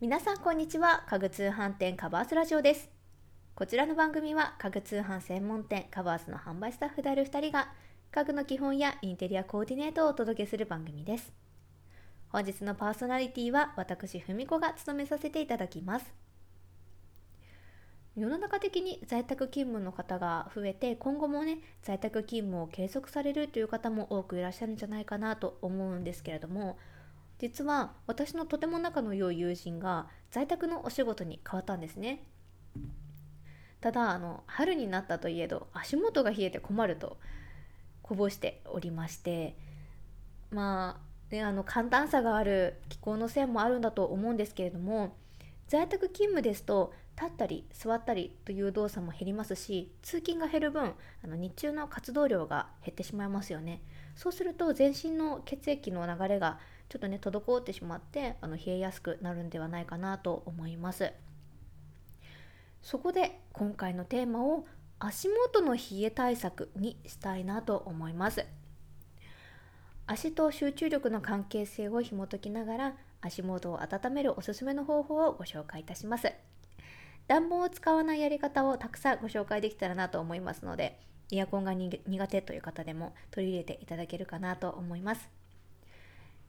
皆さんこんにちは。家具通販店カバースラジオです。こちらの番組は家具通販専門店カバースの販売スタッフである2人が家具の基本やインテリアコーディネートをお届けする番組です。本日のパーソナリティは私文子が務めさせていただきます。世の中的に在宅勤務の方が増えて今後もね在宅勤務を継続されるという方も多くいらっしゃるんじゃないかなと思うんですけれども実は私のとても仲の良い友人が在宅のお仕事に変わったんですね。ただあの春になったといえど足元が冷えて困るとこぼしておりましてまあねあの寒暖差がある気候のせいもあるんだと思うんですけれども在宅勤務ですと立ったり座ったりという動作も減りますし通勤が減る分あの日中の活動量が減ってしまいますよね。そうすると全身の血液の流れがちょっとね滞ってしまってあの冷えやすくなるんではないかなと思います。そこで今回のテーマを足元の冷え対策にしたいなと思います。足と集中力の関係性を紐解きながら足元を温めるおすすめの方法をご紹介いたします。暖房を使わないやり方をたくさんご紹介できたらなと思いますのでエアコンが苦手という方でも取り入れていただけるかなと思います。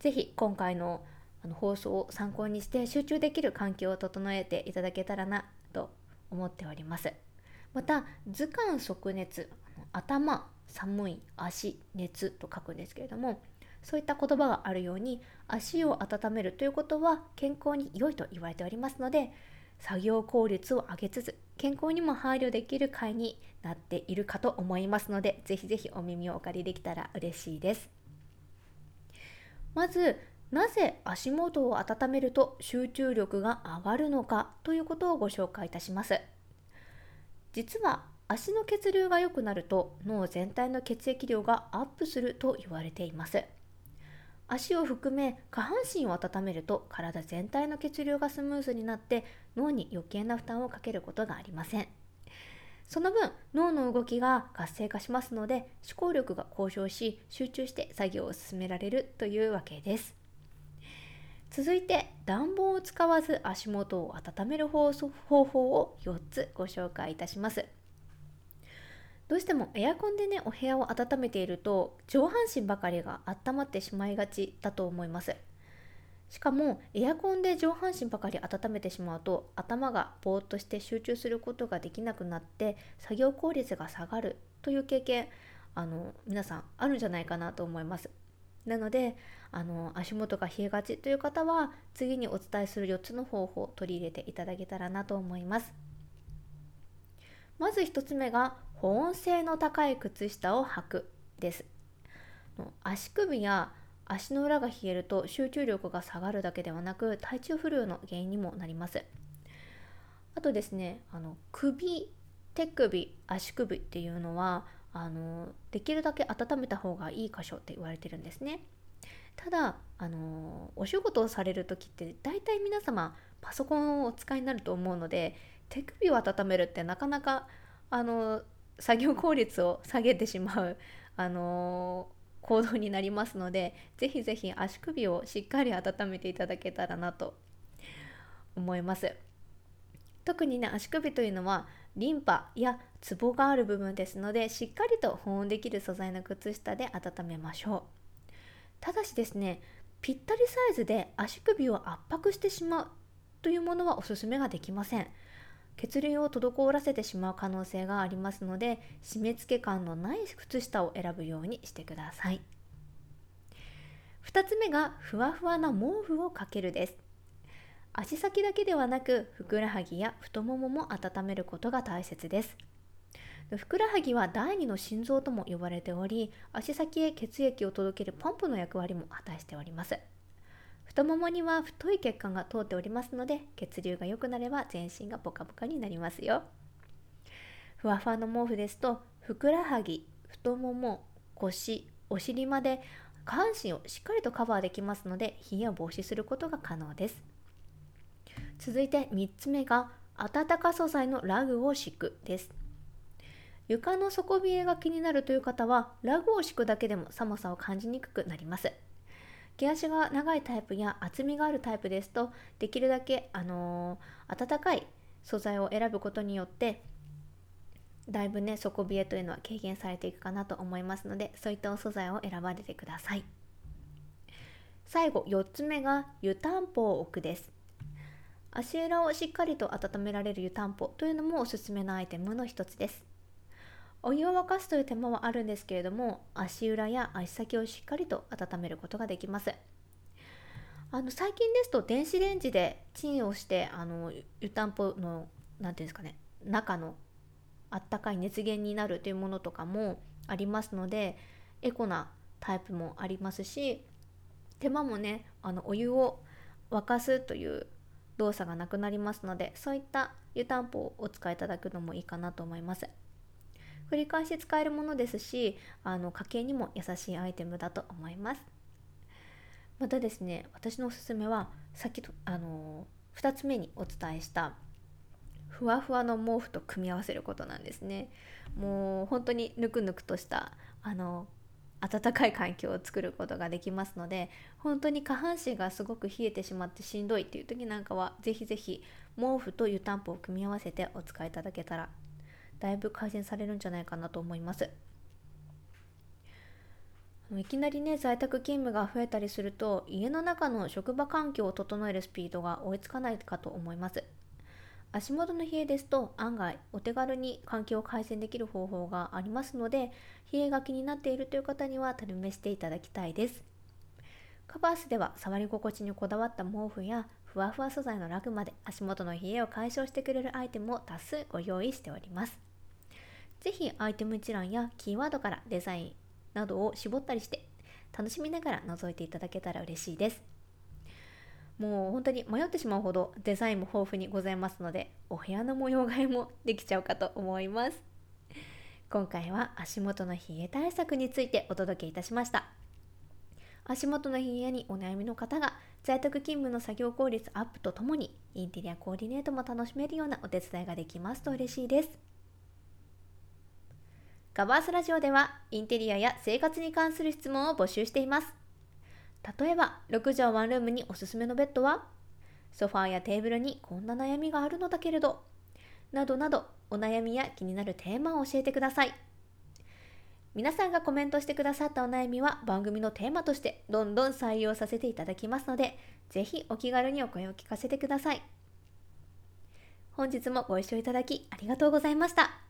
ぜひ今回のあの放送を参考にして集中できる環境を整えていただけたらなと思っております。また図鑑即熱頭寒い足熱と書くんですけれどもそういった言葉があるように足を温めるということは健康に良いと言われておりますので作業効率を上げつつ健康にも配慮できる回になっているかと思いますのでぜひぜひお耳をお借りできたら嬉しいです。まずなぜ足元を温めると集中力が上がるのかということをご紹介いたします。実は足の血流が良くなると脳全体の血液量がアップすると言われています。足を含め下半身を温めると体全体の血流がスムーズになって脳に余計な負担をかけることがありません。その分脳の動きが活性化しますので思考力が向上し集中して作業を進められるというわけです。続いて暖房を使わず足元を温める方法を4つご紹介いたします。どうしてもエアコンでねお部屋を温めていると上半身ばかりが温まってしまいがちだと思います。しかもエアコンで上半身ばかり温めてしまうと頭がぼーっとして集中することができなくなって作業効率が下がるという経験あの皆さんあるんじゃないかなと思います。なのであの足元が冷えがちという方は次にお伝えする4つの方法を取り入れていただけたらなと思います。まず1つ目が保温性の高い靴下を履くです。足首や足の裏が冷えると集中力が下がるだけではなく体調不良の原因にもなります。あとですねあの首手首足首っていうのはあのできるだけ温めた方がいい箇所って言われてるんですね。ただあのお仕事をされる時って大体皆様パソコンをお使いになると思うので手首を温めるってなかなかあの作業効率を下げてしまう、あの、行動になりますのでぜひぜひ足首をしっかり温めていただけたらなと思います。特にね足首というのはリンパやツボがある部分ですのでしっかりと保温できる素材の靴下で温めましょう。ただしですねぴったりサイズで足首を圧迫してしまうというものはおすすめができません。血流を滞らせてしまう可能性がありますので締め付け感のない靴下を選ぶようにしてください。2つ目がふわふわな毛布をかけるです。足先だけではなくふくらはぎや太ももも温めることが大切です。ふくらはぎは第二の心臓とも呼ばれており足先へ血液を届けるポンプの役割も果たしております。太ももには太い血管が通っておりますので血流が良くなれば全身がポカポカになりますよ。ふわふわの毛布ですとふくらはぎ太もも腰お尻まで下半身をしっかりとカバーできますので冷えを防止することが可能です。続いて3つ目が暖か素材のラグを敷くです。床の底冷えが気になるという方はラグを敷くだけでも寒さを感じにくくなります。毛足が長いタイプや厚みがあるタイプですとできるだけ、あのー、暖かい素材を選ぶことによってだいぶね底冷えというのは軽減されていくかなと思いますのでそういったお素材を選ばれてください。最後4つ目が湯たんぽを置くです。足裏をしっかりと温められる湯たんぽというのもおすすめのアイテムの一つです。お湯を沸かすという手間はあるんですけれども足裏や足先をしっかりと温めることができます。あの最近ですと電子レンジでチンをしてあの湯たんぽの何ていうんですかね中のあったかい熱源になるというものとかもありますのでエコなタイプもありますし手間もねあのお湯を沸かすという動作がなくなりますのでそういった湯たんぽをお使いいただくのもいいかなと思います。繰り返し使えるものですしあの家計にも優しいアイテムだと思います。またですね私のおすすめはさっきとあの2つ目にお伝えしたふわふわの毛布と組み合わせることなんですね。もう本当にぬくぬくとしたあの暖かい環境を作ることができますので本当に下半身がすごく冷えてしまってしんどいっていう時なんかは是非是非毛布と湯たんぽを組み合わせてお使いいただけたらだいぶ改善されるんじゃないかなと思います。いきなりね在宅勤務が増えたりすると家の中の職場環境を整えるスピードが追いつかないかと思います。足元の冷えですと案外お手軽に環境を改善できる方法がありますので冷えが気になっているという方には試していただきたいです。カバースでは触り心地にこだわった毛布やふわふわ素材のラグまで足元の冷えを解消してくれるアイテムを多数ご用意しております。是非アイテム一覧やキーワードからデザインなどを絞ったりして楽しみながら覗いていただけたら嬉しいです。もう本当に迷ってしまうほどデザインも豊富にございますのでお部屋の模様替えもできちゃうかと思います。今回は足元の冷え対策についてお届けいたしました。足元の冷えにお悩みの方が在宅勤務の作業効率アップとともにインテリアコーディネートも楽しめるようなお手伝いができますと嬉しいです。ガバースラジオではインテリアや生活に関する質問を募集しています。例えば6畳ワンルームにおすすめのベッドはソファーやテーブルにこんな悩みがあるのだけれどなどなどお悩みや気になるテーマを教えてください。皆さんがコメントしてくださったお悩みは番組のテーマとしてどんどん採用させていただきますのでぜひお気軽にお声を聞かせてください。本日もご一緒いただきありがとうございました。